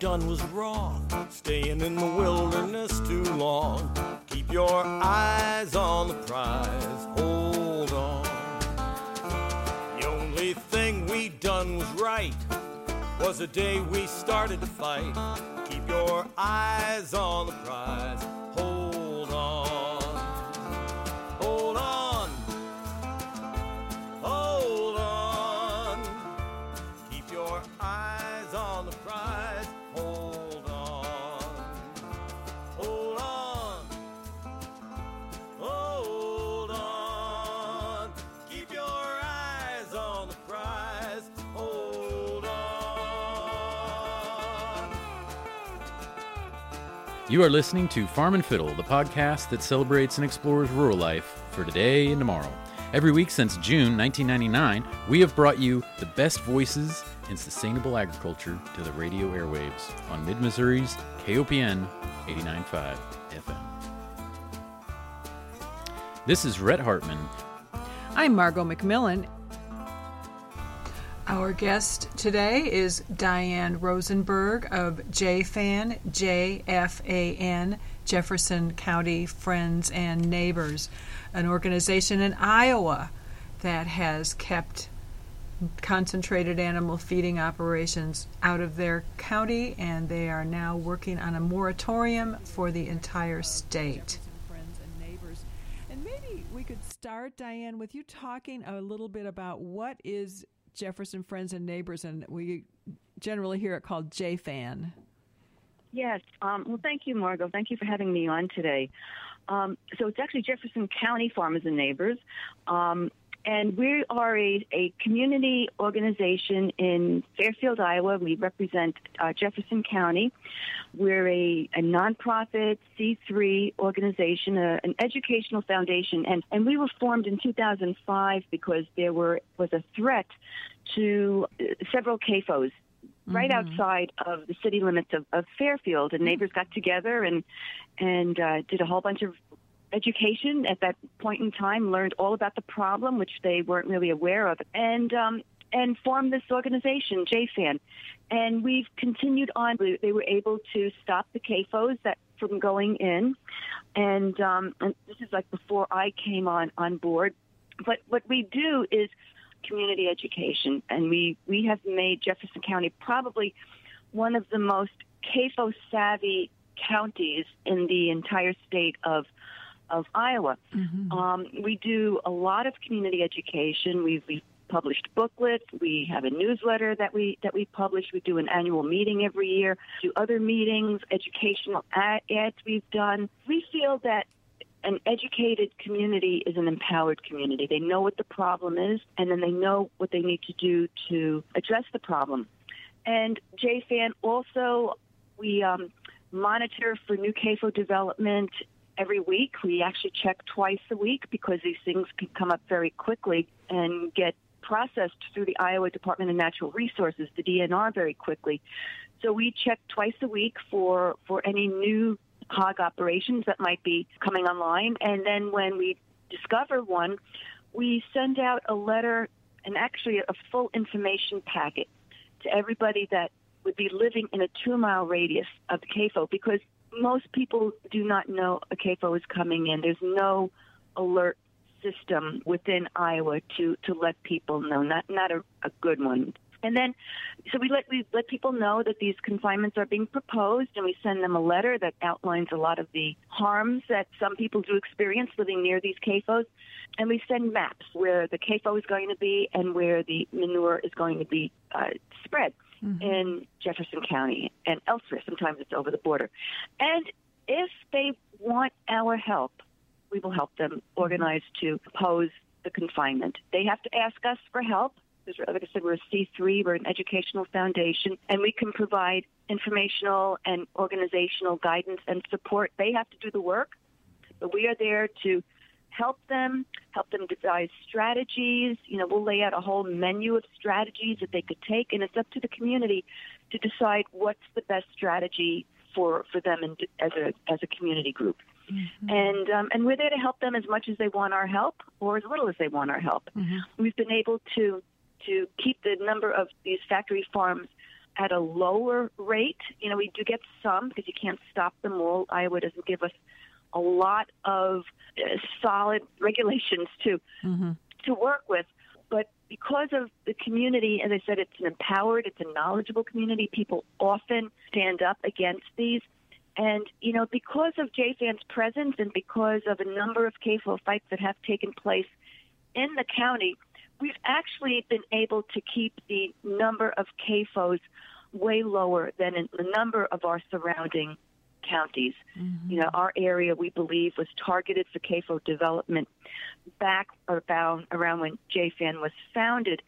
done was wrong. Staying in the wilderness too long. Keep your eyes on the prize. Hold on. The only thing we done was right. Was the day we started to fight. Keep your eyes on the prize. You are listening to Farm and Fiddle, the podcast that celebrates and explores rural life for today and tomorrow. Every week since June 1999, we have brought you the best voices in sustainable agriculture to the radio airwaves on Mid Missouri's KOPN 89.5 FM. This is Rhett Hartman. I'm Margot McMillan. Our guest today is Diane Rosenberg of JFAN, J-F-A-N, Jefferson County Friends and Neighbors, an organization in Iowa that has kept concentrated animal feeding operations out of their county, and they are now working on a moratorium for the entire state. And maybe we could start, Diane, with you talking a little bit about what is Jefferson Friends and Neighbors, and we generally hear it called JFAN. Yes. Um, well, thank you, Margot. Thank you for having me on today. Um, so it's actually Jefferson County Farmers and Neighbors. Um, and we are a, a community organization in Fairfield, Iowa. We represent uh, Jefferson County. We're a, a nonprofit C3 organization, a, an educational foundation, and, and we were formed in 2005 because there were was a threat to uh, several CAFOs right Mm-hmm. outside of the city limits of, of Fairfield, and neighbors got together and and uh, did a whole bunch of education at that point in time. Learned all about the problem, which they weren't really aware of, and um, and formed this organization, JFAN. And we've continued on. They were able to stop the CAFOs that from going in, and, um, and this is like before I came on on board. But what we do is community education, and we we have made Jefferson County probably one of the most CAFO savvy counties in the entire state of of Iowa. Um, we do a lot of community education. We've, we've published booklets. We have a newsletter that we that we publish. We do an annual meeting every year. Do other meetings, educational ad- ads we've done. We feel that an educated community is an empowered community. They know what the problem is, and then they know what they need to do to address the problem. And JFAN also, we um, monitor for new CAFO development every week. We actually check twice a week because these things can come up very quickly and get processed through the Iowa Department of Natural Resources, the DNR, very quickly. So we check twice a week for, for any new hog operations that might be coming online. And then when we discover one, we send out a letter and actually a full information packet to everybody that would be living in a two mile radius of the CAFO because most people do not know a CAFO is coming in. There's no alert system within Iowa to, to let people know, not, not a, a good one. And then, so we let we let people know that these confinements are being proposed, and we send them a letter that outlines a lot of the harms that some people do experience living near these CAFOs, and we send maps where the CAFO is going to be and where the manure is going to be uh, spread Mm-hmm. in Jefferson County and elsewhere. Sometimes it's over the border, and if they want our help, we will help them mm-hmm. organize to oppose the confinement. They have to ask us for help. Because, like I said, we're a C3, we're an educational foundation, and we can provide informational and organizational guidance and support. They have to do the work, but we are there to help them, help them devise strategies. You know, we'll lay out a whole menu of strategies that they could take, and it's up to the community to decide what's the best strategy for, for them and as a as a community group. And um, and we're there to help them as much as they want our help, or as little as they want our help. We've been able to to keep the number of these factory farms at a lower rate. You know, we do get some because you can't stop them all. Iowa doesn't give us a lot of uh, solid regulations to mm-hmm. to work with, but because of the community, as I said, it's an empowered, it's a knowledgeable community. People often stand up against these. And, you know, because of JFAN's presence and because of a number of CAFO fights that have taken place in the county, we've actually been able to keep the number of CAFOs way lower than in the number of our surrounding counties. Mm-hmm. You know, our area we believe was targeted for CAFO development back around around when JFAN was founded.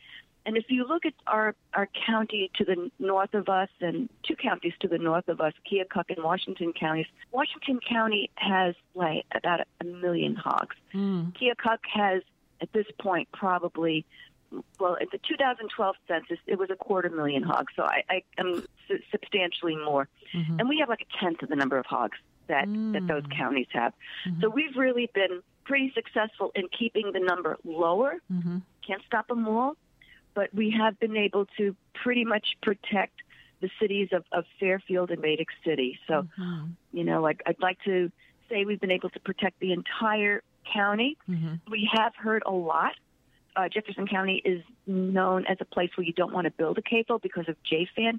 And if you look at our, our county to the north of us and two counties to the north of us, Keokuk and Washington counties, Washington County has like about a million hogs. Mm. Keokuk has at this point probably well, at the 2012 census, it was a quarter million hogs, so I, I am su- substantially more. Mm-hmm. And we have like a tenth of the number of hogs that, mm. that those counties have. Mm-hmm. So we've really been pretty successful in keeping the number lower. Mm-hmm. Can't stop them all, but we have been able to pretty much protect the cities of, of Fairfield and Vedic City. So, mm-hmm. you know, I'd, I'd like to say we've been able to protect the entire county. Mm-hmm. We have heard a lot. Uh, Jefferson County is known as a place where you don't want to build a CAFO because of JFAN.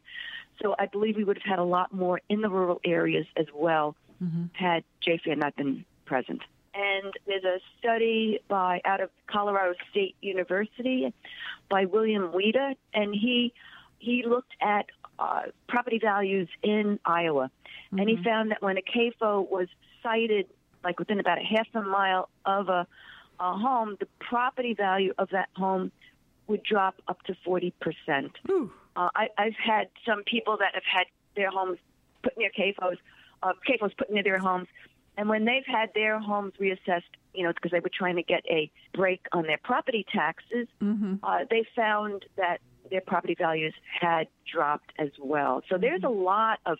So I believe we would have had a lot more in the rural areas as well mm-hmm. had JFAN not been present. And there's a study by out of Colorado State University by William Wida, and he he looked at uh, property values in Iowa, mm-hmm. and he mm-hmm. found that when a CAFO was sited like within about a half a mile of a, a home, the property value of that home would drop up to 40%. Uh, I, I've had some people that have had their homes put near CAFOs, uh, CAFOs put near their homes, and when they've had their homes reassessed, you know, because they were trying to get a break on their property taxes, mm-hmm. uh, they found that their property values had dropped as well. So there's a lot of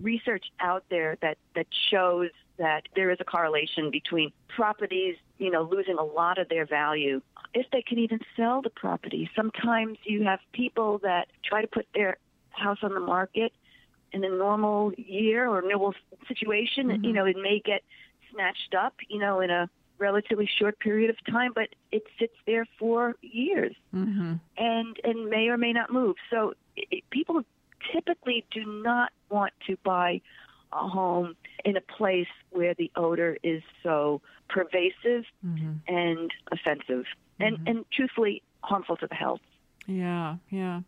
research out there that, that shows that there is a correlation between properties, you know, losing a lot of their value if they can even sell the property. Sometimes you have people that try to put their house on the market in a normal year or normal situation. Mm-hmm. You know, it may get snatched up, you know, in a relatively short period of time, but it sits there for years mm-hmm. and and may or may not move. So it, people typically do not want to buy a home in a place where the odor is so pervasive mm-hmm. and offensive mm-hmm. and, and truthfully harmful to the health. Yeah, yeah.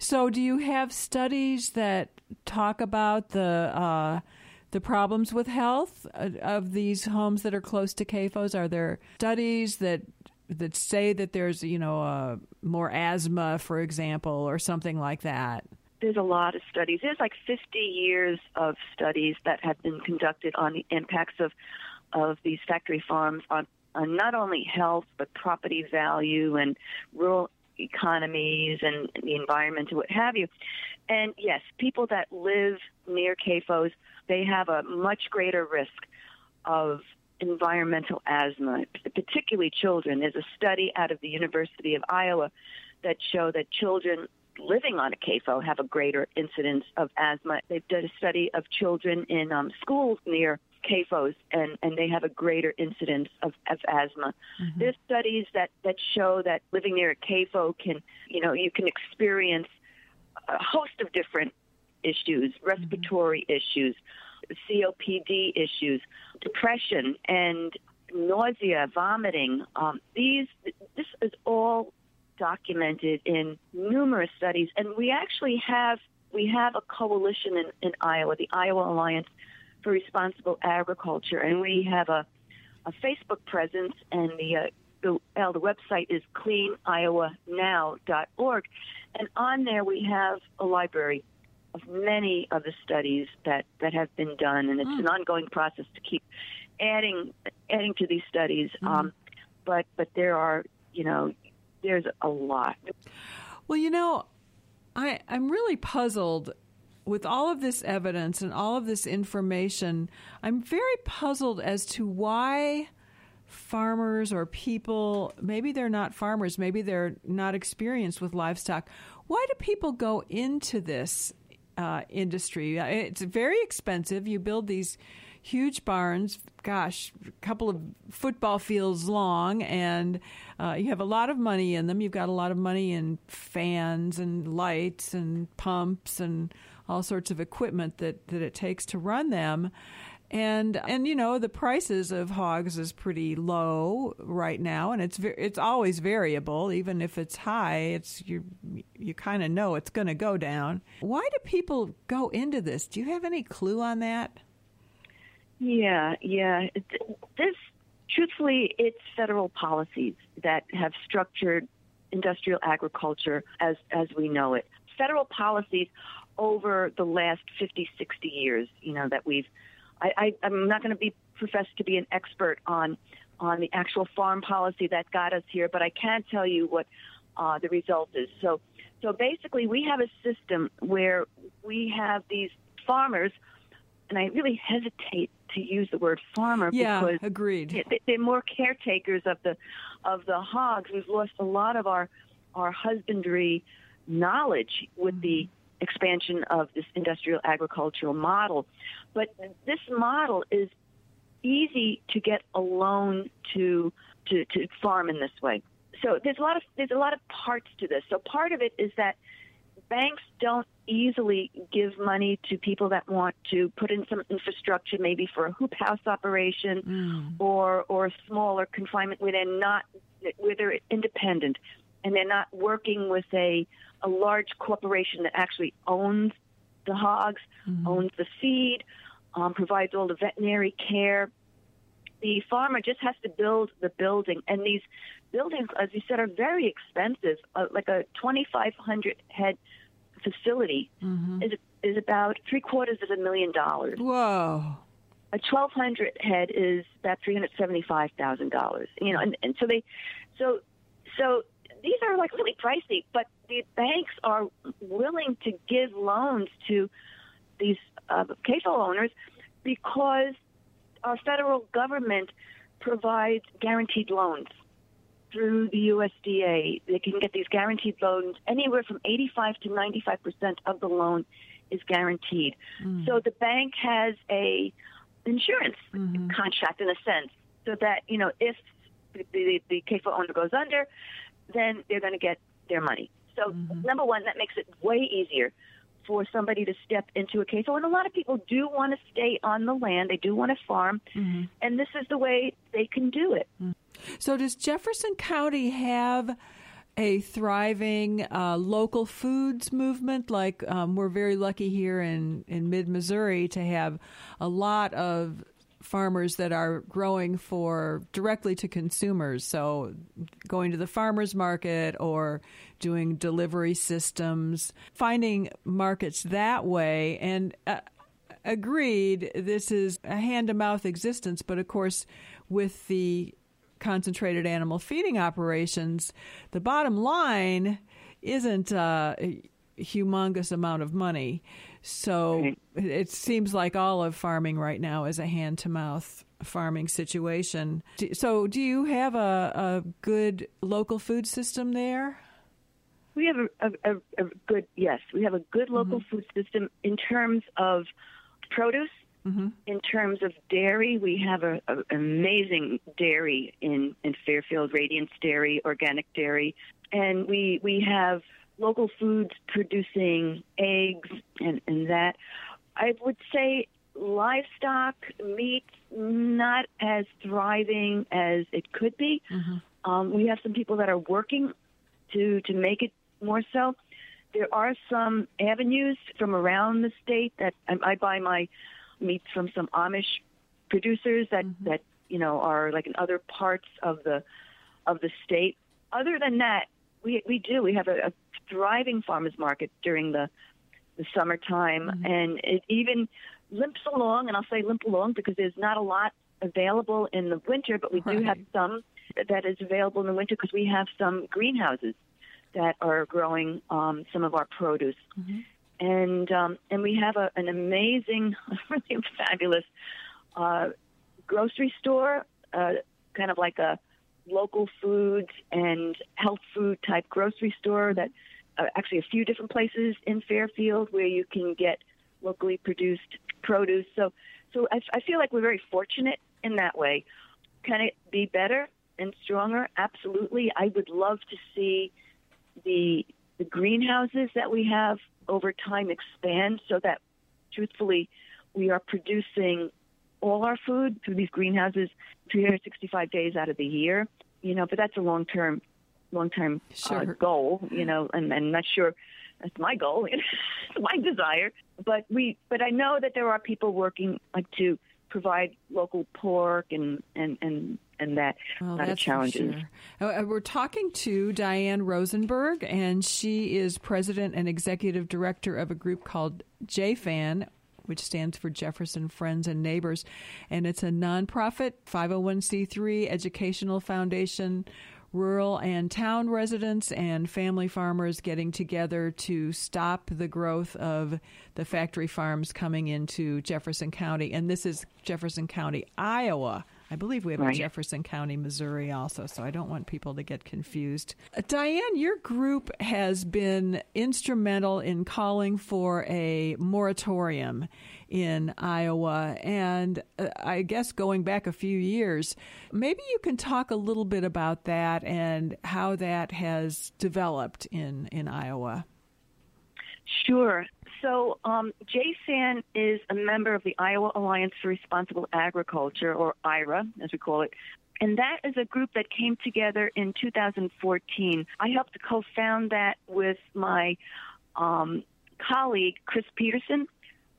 So, do you have studies that talk about the uh, the problems with health uh, of these homes that are close to CAFOs? Are there studies that that say that there's you know uh, more asthma, for example, or something like that? There's a lot of studies. There's like 50 years of studies that have been conducted on the impacts of of these factory farms on, on not only health but property value and rural economies and the environment and what have you. And yes, people that live near CAFOs, they have a much greater risk of environmental asthma, particularly children. There's a study out of the University of Iowa that show that children living on a CAFO have a greater incidence of asthma. They've done a study of children in um, schools near CAFOs, and, and they have a greater incidence of, of asthma. Mm-hmm. There's studies that, that show that living near a CAFO can, you know, you can experience a host of different issues, respiratory mm-hmm. issues, COPD issues, depression, and nausea, vomiting. Um, these, this is all documented in numerous studies, and we actually have we have a coalition in, in Iowa, the Iowa Alliance for Responsible Agriculture, and we have a, a Facebook presence, and the uh, the, well, the website is cleaniowanow.org, and on there we have a library of many of the studies that, that have been done, and it's mm. an ongoing process to keep adding adding to these studies. Mm. Um, but but there are you know there's a lot. Well, you know, I, I'm really puzzled with all of this evidence and all of this information. I'm very puzzled as to why farmers or people, maybe they're not farmers, maybe they're not experienced with livestock, Why do people go into this uh, industry? It's very expensive. You build these huge barns, gosh, a couple of football fields long, and uh, you have a lot of money in them. You've got a lot of money in fans and lights and pumps and all sorts of equipment that, that it takes to run them. And and you know the prices of hogs is pretty low right now, and it's it's always variable. Even if it's high, it's you you kind of know it's going to go down. Why do people go into this? Do you have any clue on that? Yeah, yeah. This, truthfully, it's federal policies that have structured industrial agriculture as as we know it. Federal policies over the last 50, 60 years, you know, that we've. I, I, I'm not going to be professed to be an expert on on the actual farm policy that got us here, but I can tell you what uh, the result is. So, so basically, we have a system where we have these farmers, and I really hesitate to use the word farmer yeah, because agreed. They're more caretakers of the of the hogs. We've lost a lot of our our husbandry knowledge with mm-hmm. the expansion of this industrial agricultural model. But this model is easy to get a loan to to, to farm in this way. So there's a lot of there's a lot of parts to this. So part of it is that banks don't easily give money to people that want to put in some infrastructure, maybe for a hoop house operation mm. or or a smaller confinement where they're not where they're independent and they're not working with a a large corporation that actually owns the hogs, mm-hmm. owns the feed, um, provides all the veterinary care. The farmer just has to build the building, and these buildings, as you said, are very expensive. Uh, like a 2,500 head facility mm-hmm. is is about three quarters of a million dollars. Whoa. A twelve hundred head is about three hundred seventy five thousand dollars. You know, and, and so they so so these are like really pricey, but the banks are willing to give loans to these uh, CAFO owners because our federal government provides guaranteed loans through the USDA. They can get these guaranteed loans anywhere from 85 to 95 percent of the loan is guaranteed. Mm. So the bank has a insurance mm-hmm. contract in a sense, so that you know if the, the, the CAFO owner goes under, then they're going to get their money. So mm-hmm. number one, that makes it way easier for somebody to step into a CAFO. And a lot of people do want to stay on the land. They do want to farm. Mm-hmm. And this is the way they can do it. So, does Jefferson County have a thriving uh, local foods movement? Like, um, we're very lucky here in, in mid Missouri to have a lot of farmers that are growing for directly to consumers. So, going to the farmers market or doing delivery systems, finding markets that way. And uh, agreed, this is a hand to mouth existence, but of course, with the concentrated animal feeding operations, the bottom line isn't uh, a humongous amount of money. So it seems like all of farming right now is a hand to mouth farming situation. So, do you have a, a good local food system there? We have a, a, a, good, yes, we have a good local mm-hmm. food system in terms of produce Mm-hmm. In terms of dairy, we have an amazing dairy in, in Fairfield, Radiance Dairy, organic dairy, and we we have local foods producing eggs and, and that. I would say livestock meat not as thriving as it could be. Mm-hmm. Um, we have some people that are working to to make it more so. There are some avenues from around the state that I, I buy my meats from some Amish producers that mm-hmm. that you know are like in other parts of the of the state. Other than that, we we do we have a, a thriving farmers market during the the summertime, mm-hmm. and it even limps along. And I'll say limp along because there's not a lot available in the winter, but we right. do have some that is available in the winter because we have some greenhouses that are growing um, some of our produce. Mm-hmm and um, and we have a, an amazing, really fabulous uh, grocery store, uh, kind of like a local foods and health food type grocery store that uh, actually a few different places in Fairfield where you can get locally produced produce. So, so I, I feel like we're very fortunate in that way. Can it be better and stronger? Absolutely. I would love to see the the greenhouses that we have over time expand so that, truthfully, we are producing all our food through these greenhouses 365 days out of the year. You know, but that's a long term long term sure. uh, goal. You know, and I'm not sure that's my goal, it's my desire. But we, but I know that there are people working like to provide local pork and and and and that well, lot of challenges. Sure. Uh, we're talking to Diane Rosenberg, and she is president and executive director of a group called JFAN, which stands for Jefferson Friends and Neighbors, and it's a nonprofit 501c3 educational foundation rural and town residents and family farmers getting together to stop the growth of the factory farms coming into Jefferson County. And this is Jefferson County, Iowa. I believe we have right. a Jefferson County, Missouri also, so I don't want people to get confused. Uh, Diane, your group has been instrumental in calling for a moratorium in Iowa, and uh, I guess going back a few years. Maybe you can talk a little bit about that and how that has developed in, in Iowa. Sure. So, um, JFAN is a member of the Iowa Alliance for Responsible Agriculture, or IRA, as we call it. And that is a group that came together in 2014. I helped co found that with my um, colleague, Chris Petersen,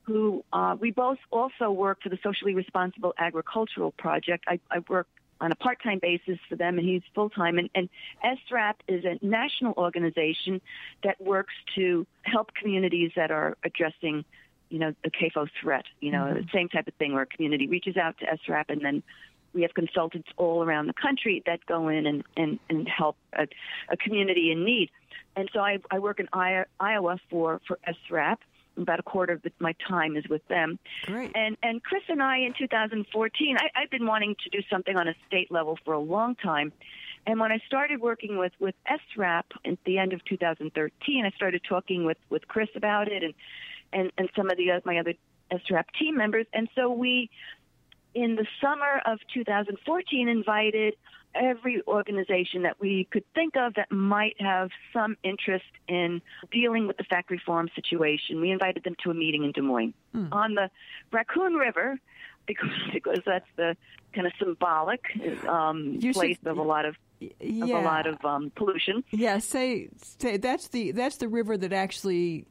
who uh, we both also work for the Socially Responsible Agricultural Project. I, I work on a part-time basis for them, and he's full-time. And, and SRAP is a national organization that works to help communities that are addressing, you know, the CAFO threat. You know, mm-hmm. the same type of thing where a community reaches out to SRAP, and then we have consultants all around the country that go in and, and, and help a, a community in need. And so I, I work in Iowa for, for SRAP about a quarter of the, my time is with them. Great. And and Chris and I in 2014, I, I've been wanting to do something on a state level for a long time. And when I started working with with SRAP at the end of 2013, I started talking with with Chris about it and and and some of the uh, my other SRAP team members. And so we, in the summer of 2014, invited every organization that we could think of that might have some interest in dealing with the factory farm situation. We invited them to a meeting in Des Moines mm. on the Raccoon River because because that's the kind of symbolic um, place should, of a lot of yeah. of a lot of um, pollution. Yeah, say say that's the that's the river that actually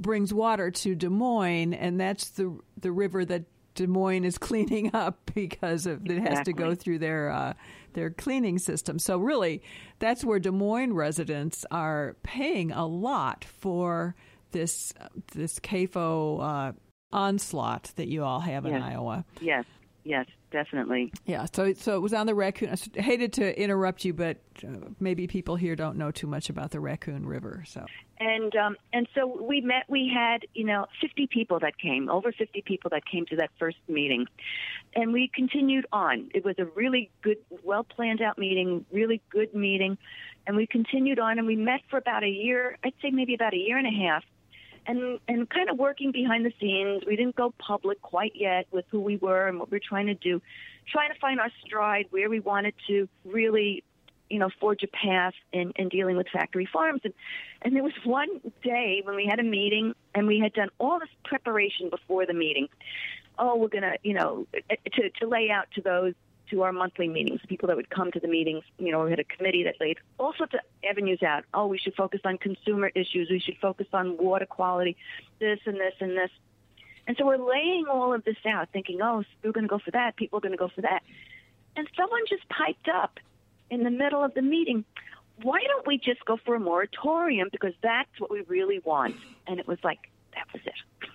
brings water to Des Moines, and that's the the river that Des Moines is cleaning up because of it has to go through their uh, their cleaning system. So really, that's where Des Moines residents are paying a lot for this this CAFO uh, onslaught that you all have in. Iowa. Yes, yes, definitely. Yeah. So so it was on the raccoon. I hated to interrupt you, but uh, maybe people here don't know too much about the Raccoon River. So and um, and so we met. We had you know 50 people that came, over 50 people that came to that first meeting, and we continued on. It was a really good, well planned out meeting, really good meeting, and we continued on. And we met for about a year. I'd say maybe about a year and a half. And, and kind of working behind the scenes. We didn't go public quite yet with who we were and what we we're trying to do, trying to find our stride where we wanted to really you know, forge a path in, in dealing with factory farms. And, and there was one day when we had a meeting and we had done all this preparation before the meeting. Oh, we're to, you know, to, to lay out to those, to our monthly meetings, people that would come to the meetings, you know, we had a committee that laid all sorts of avenues out. Oh, we should focus on consumer issues. We should focus on water quality, this and this and this. And so we're laying all of this out, thinking, oh, we're going to go for that. People are going to go for that. And someone just piped up in the middle of the meeting, why don't we just go for a moratorium because that's what we really want? And it was like, that was it.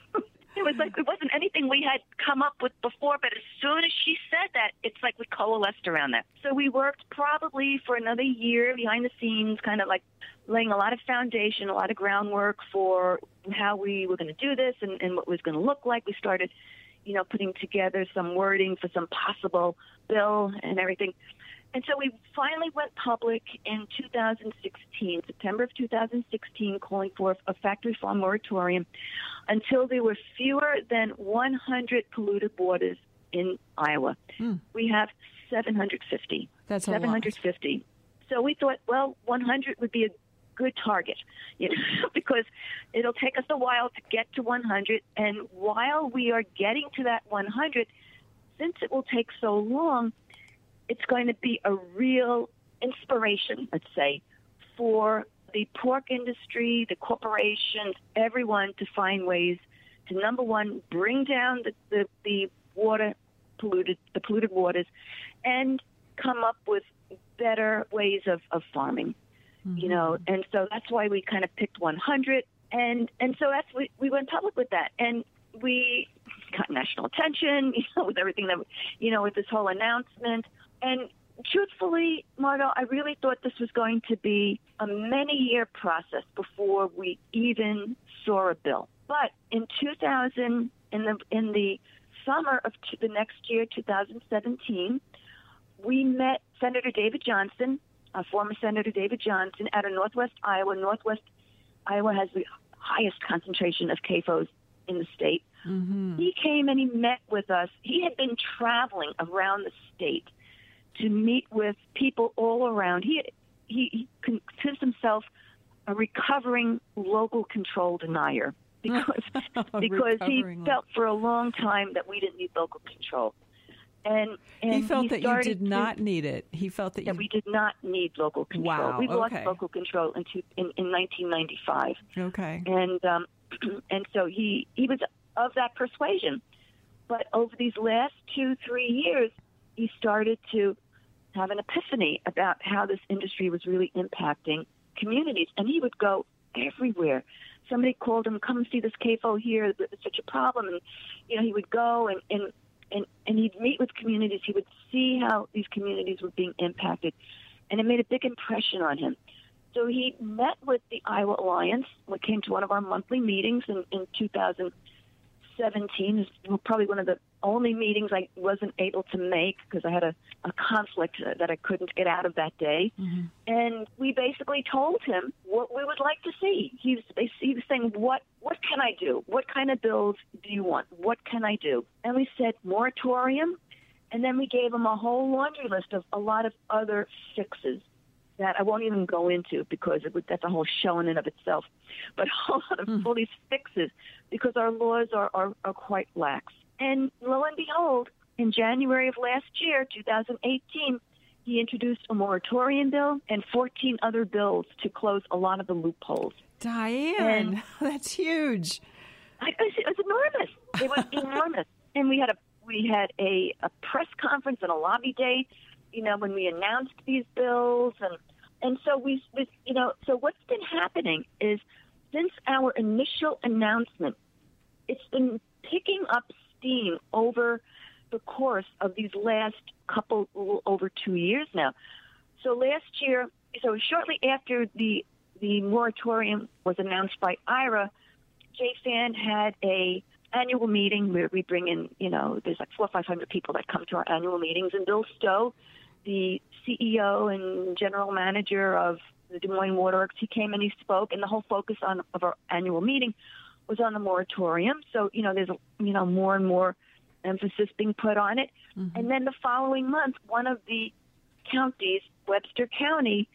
It was like it wasn't anything we had come up with before, but as soon as she said that, it's like we coalesced around that. So we worked probably for another year behind the scenes, kind of like laying a lot of foundation, a lot of groundwork for how we were going to do this and, and what it was going to look like. We started, you know, putting together some wording for some possible bill and everything. And so we finally went public in 2016, September of 2016, calling for a factory farm moratorium until there were fewer than 100 polluted waters in Iowa. Hmm. We have 750. That's a lot. 750. So we thought, well, 100 would be a good target, you know, because it'll take us a while to get to 100. And while we are getting to that 100, since it will take so long, it's going to be a real inspiration, let's say, for the pork industry, the corporations, everyone to find ways to number one, bring down the, the, the water polluted the polluted waters and come up with better ways of, of farming. You know, mm-hmm. and so that's why we kind of picked 100, and and so that's we we went public with that, and we got national attention, you know, with everything that, you know, with this whole announcement, and truthfully, Margot, I really thought this was going to be a many-year process before we even saw a bill. But in 2000, in the in the summer of t- the next year, 2017, we met Senator David Johnson, uh, former Senator David Johnson, out of Northwest Iowa. Northwest Iowa has the highest concentration of CAFOs in the state. He came and he met with us. He had been traveling around the state to meet with people all around. He he, he considers himself a recovering local control denier because because he felt for a long time that we didn't need local control. And, and he felt that you did to- not need it. He felt that that you. we did not need local control. Wow, we lost okay. local control in, two, in in 1995 okay. and um, and so he he was of that persuasion. But over these last two three years, he started to have an epiphany about how this industry was really impacting communities, and he would go everywhere. Somebody called him, "Come see this CAFO here. It's such a problem," and you know he would go and and and and he'd meet with communities. He would see how these communities were being impacted, and it made a big impression on him. So he met with the Iowa Alliance. We came to one of our monthly meetings in, in 2017. It was probably one of the only meetings I wasn't able to make because I had a, a conflict that I couldn't get out of that day. Mm-hmm. And we basically told him what we would like to see. He was, he was saying, "What what can I do? What kind of bills do you want? What can I do?" And we said moratorium, and then we gave him a whole laundry list of a lot of other fixes that I won't even go into because it would, that's a whole show in and of itself. But a whole lot of mm. all these fixes because our laws are, are, are quite lax. And lo and behold, in January of last year, 2018, he introduced a moratorium bill and 14 other bills to close a lot of the loopholes. Diane, that's huge. I, it was- it was enormous. It was enormous. And we had a we had a, a press conference and a lobby day, you know, when we announced these bills and and so we, we you know, so what's been happening is since our initial announcement, it's been picking up steam over the course of these last couple over two years now. So last year, so shortly after the the moratorium was announced by IRA, JFAN had a annual meeting where we bring in, you know, there's like four or five hundred people that come to our annual meetings, and Bill Stowe, the CEO and general manager of the Des Moines Waterworks, he came and he spoke, and the whole focus on of our annual meeting was on the moratorium. So, you know, there's you know more and more emphasis being put on it, mm-hmm. and then the following month, one of the counties, Webster County,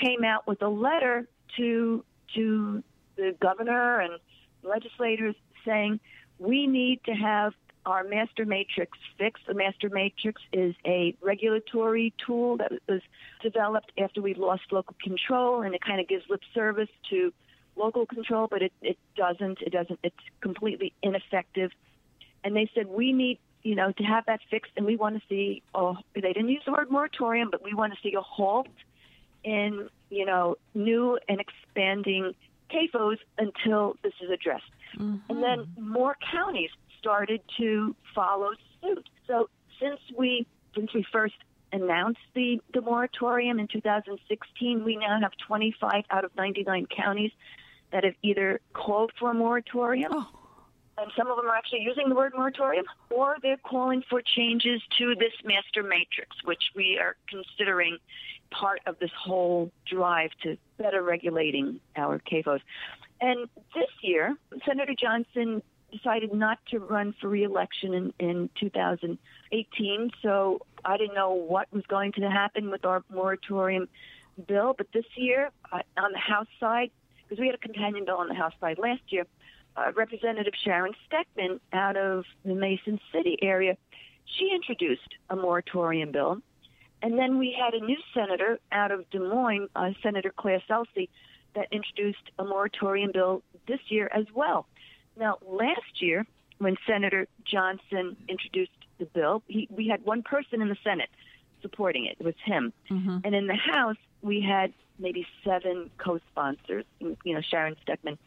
came out with a letter to to the governor and legislators saying we need to have our master matrix fixed. The master matrix is a regulatory tool that was developed after we lost local control, and it kind of gives lip service to local control, but it, it doesn't. It doesn't. It's completely ineffective. And they said we need, you know, to have that fixed, and we want to see. Oh, they didn't use the word moratorium, but we want to see a halt in, you know, new and expanding CAFOs until this is addressed. Mm-hmm. And then more counties started to follow suit. So since we since we first announced the, the moratorium in 2016, we now have 25 out of 99 counties that have either called for a moratorium and some of them are actually using the word moratorium, or they're calling for changes to this master matrix, which we are considering part of this whole drive to better regulating our CAFOs. And this year, Senator Johnson decided not to run for reelection in, in 2018, so I didn't know what was going to happen with our moratorium bill. But this year, uh, on the House side, because we had a companion bill on the House side last year, uh, Representative Sharon Steckman out of the Mason City area, she introduced a moratorium bill. And then we had a new senator out of Des Moines, uh, Senator Claire Celsi, that introduced a moratorium bill this year as well. Now, last year, when Senator Johnson introduced the bill, he, we had one person in the Senate supporting it. It was him. Mm-hmm. And in the House, we had maybe seven co-sponsors. You know, Sharon Steckman,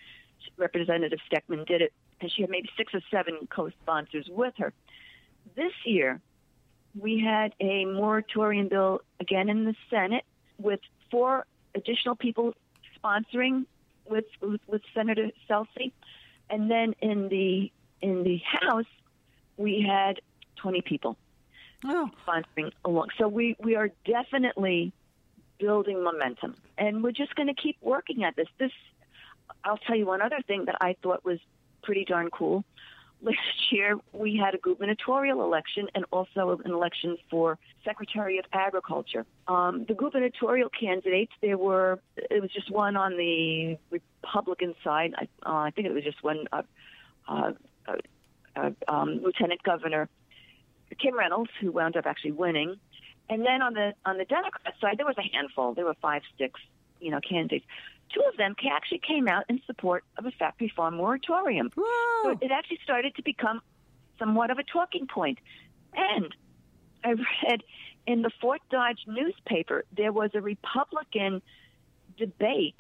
Representative Steckman did it, and she had maybe six or seven co-sponsors with her. This year, we had a moratorium bill again in the Senate with four additional people sponsoring with with, with Senator Celsi, and then in the in the House, we had 20 people Oh, sponsoring along. So we, we are definitely building momentum, and we're just going to keep working at this. This, I'll tell you one other thing that I thought was pretty darn cool. Last year, we had a gubernatorial election and also an election for Secretary of Agriculture. Um, the gubernatorial candidates, there were, it was just one on the Republican side. I, uh, I think it was just one uh, uh, uh, uh, um, Lieutenant Governor Kim Reynolds, who wound up actually winning. And then on the on the Democrat side, there was a handful. There were five, six, you know, candidates. Two of them actually came out in support of a factory farm moratorium. So it actually started to become somewhat of a talking point. And I read in the Fort Dodge newspaper there was a Republican debate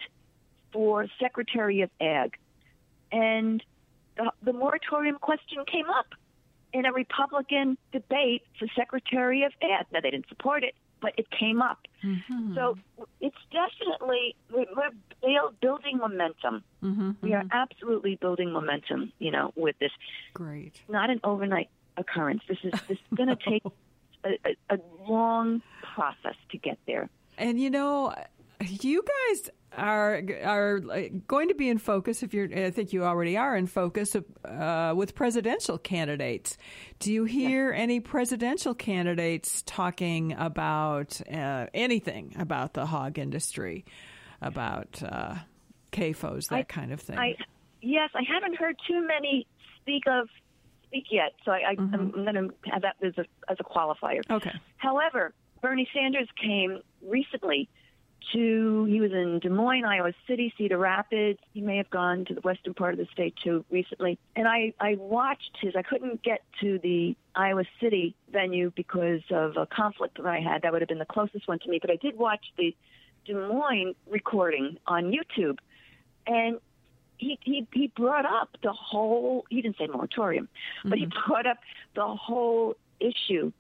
for Secretary of Ag, and the, the moratorium question came up in a Republican debate for Secretary of Ag. Now they didn't support it, but it came up. Mhm. So it's definitely we're, building momentum. Mhm, We are mhm. absolutely building momentum. You know, with this, Great. not an overnight occurrence. This is this is going to take a, a, a long process to get there. And you know, you guys are are going to be in focus. If you're, I think you already are in focus uh, with presidential candidates. Do you hear any presidential candidates talking about uh, anything about the hog industry, about uh, CAFOs, that I- kind of thing? I yes, I haven't heard too many speak of speak yet, so I, I, I'm going to have that as a as a qualifier. okay. However, Bernie Sanders came recently to, he was in Des Moines, Iowa City, Cedar Rapids. He may have gone to the western part of the state too recently. And I, I watched his, I couldn't get to the Iowa City venue because of a conflict that I had. That would have been the closest one to me. But I did watch the Des Moines recording on YouTube. And he, he he brought up the whole he didn't say moratorium, but he mm-hmm. brought up the whole issue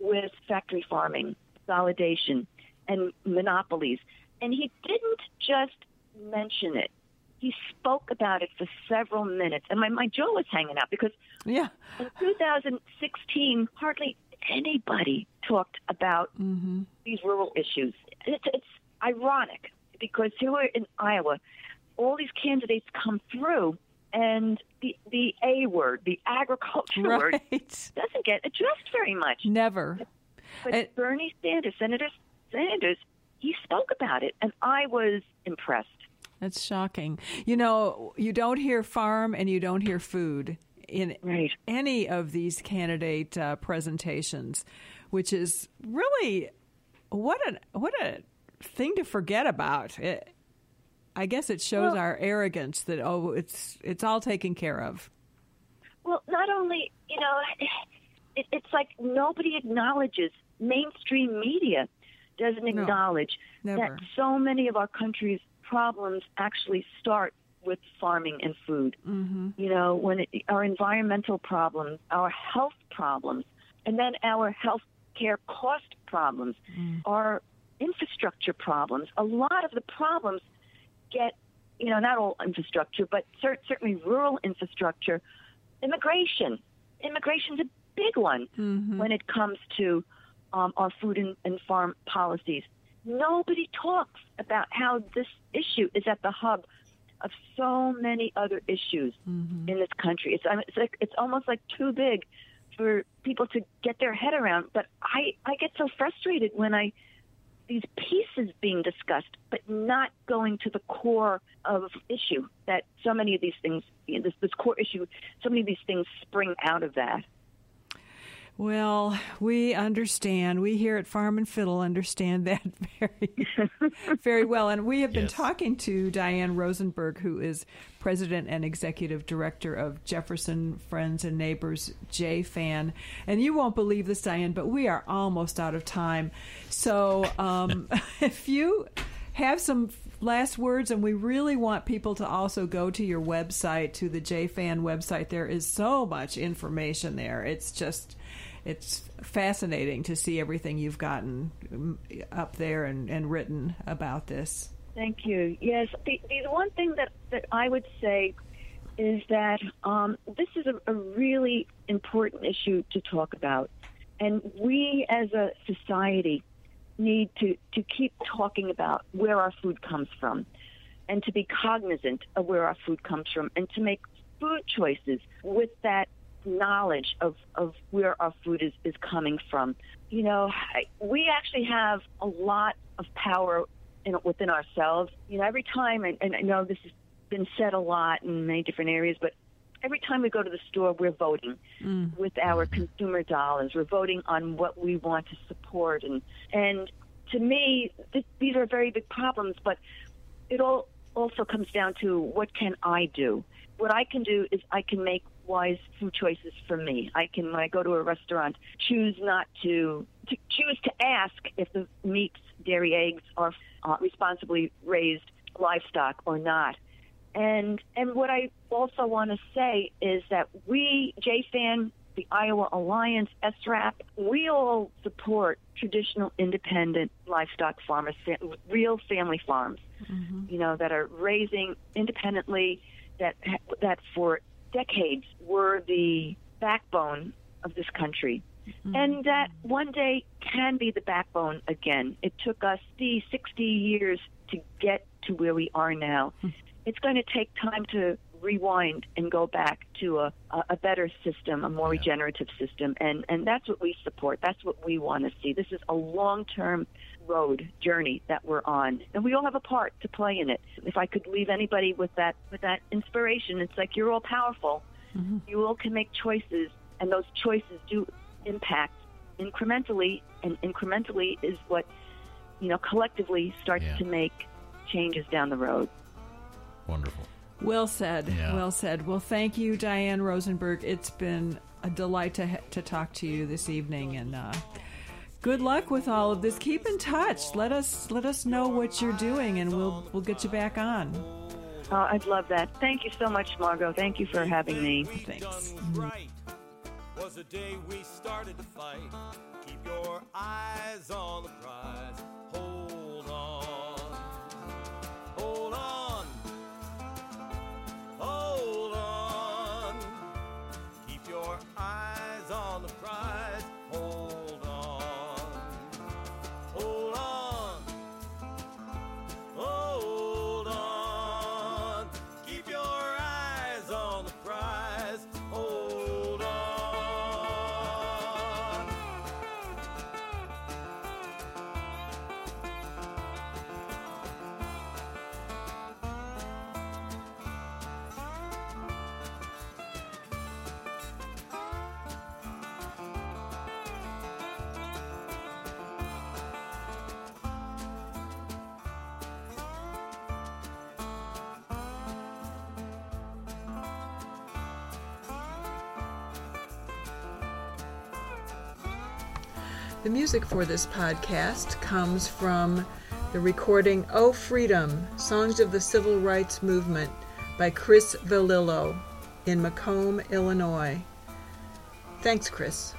with factory farming, consolidation, and monopolies. And he didn't just mention it. He spoke about it for several minutes. And my, my jaw was hanging out because Yeah. in 2016, hardly anybody talked about Mm-hmm. these rural issues. It's, it's ironic because here in Iowa, all these candidates come through, and the the A word, the agriculture word, doesn't get addressed very much. Never. But And- Bernie Sanders, Senator Sanders, he spoke about it, and I was impressed. That's shocking. You know, you don't hear farm and you don't hear food in Right. any of these candidate uh, presentations, which is really what a what a thing to forget about. It, I guess it shows Well- our arrogance that oh, it's it's all taken care of. Well, not only you know, it, it's like nobody acknowledges mainstream media doesn't acknowledge never. that so many of our country's problems actually start with farming and food. Mm-hmm. You know, when it, our environmental problems, our health problems, and then our health care cost problems, our infrastructure problems. A lot of the problems get, you know, not all infrastructure, but cer- certainly rural infrastructure immigration. Immigration's a big one when it comes to um, our food and, and farm policies. Nobody talks about how this issue is at the hub of so many other issues in this country. It's, I mean, it's like it's almost like too big for people to get their head around. But I, I get so frustrated when I these pieces being discussed, but not going to the core of issue that so many of these things, you know, this, this core issue, so many of these things spring out of that. Well, we understand. We here at Farm and Fiddle understand that very, very well. And we have been Yes. talking to Diane Rosenberg, who is president and executive director of Jefferson Friends and Neighbors JFAN. And you won't believe this, Diane, but we are almost out of time. So um, if you have some last words, and we really want people to also go to your website, to the JFAN website. There is so much information there. It's just, it's fascinating to see everything you've gotten um, up there and, and written about this. Thank you. Yes, the, the one thing that, that I would say is that um, this is a, a really important issue to talk about. And we as a society need to, to keep talking about where our food comes from and to be cognizant of where our food comes from and to make food choices with that knowledge of, of where our food is, is coming from. You know, we actually have a lot of power in, within ourselves. You know, every time, and, and I know this has been said a lot in many different areas, but every time we go to the store, we're voting mm. with our consumer dollars. We're voting on what we want to support, and and to me, th- these are very big problems. But it all also comes down to what can I do? What I can do is I can make wise food choices for me. I can, when I go to a restaurant, choose not to, to choose to ask if the meats, dairy, eggs are uh, responsibly raised livestock or not. And and what I also want to say is that we, JFAN, the Iowa Alliance, SRAP, we all support traditional independent livestock farmers, real family farms, you know, that are raising independently, that that for decades were the backbone of this country. Hmm. And that one day can be the backbone again. It took us the 60 years to get to where we are now. Hmm. It's going to take time to rewind and go back to a, a, better system, a more regenerative system. And, and that's what we support. That's what we want to see. This is a long term road journey that we're on. And we all have a part to play in it. If I could leave anybody with that with that inspiration, it's like you're all powerful. You all can make choices and those choices do impact incrementally and incrementally is what you know collectively starts Yeah. to make changes down the road. Wonderful. Well said. Yeah. Well said. Well, thank you, Diane Rosenberg. It's been a delight to to talk to you this evening, and uh, good luck with all of this. Keep in touch. Let us let us know what you're doing, and we'll we'll get you back on. Uh, I'd love that. Thank you so much, Margot. Thank you for having me. Thanks. right was the day we started to fight. Keep your eyes on the prize. Hold on. Hold on. Hold on. Keep your eyes on the prize. The music for this podcast comes from the recording Oh Freedom Songs of the Civil Rights Movement by Chris Vallillo in Macomb, Illinois. Thanks, Chris.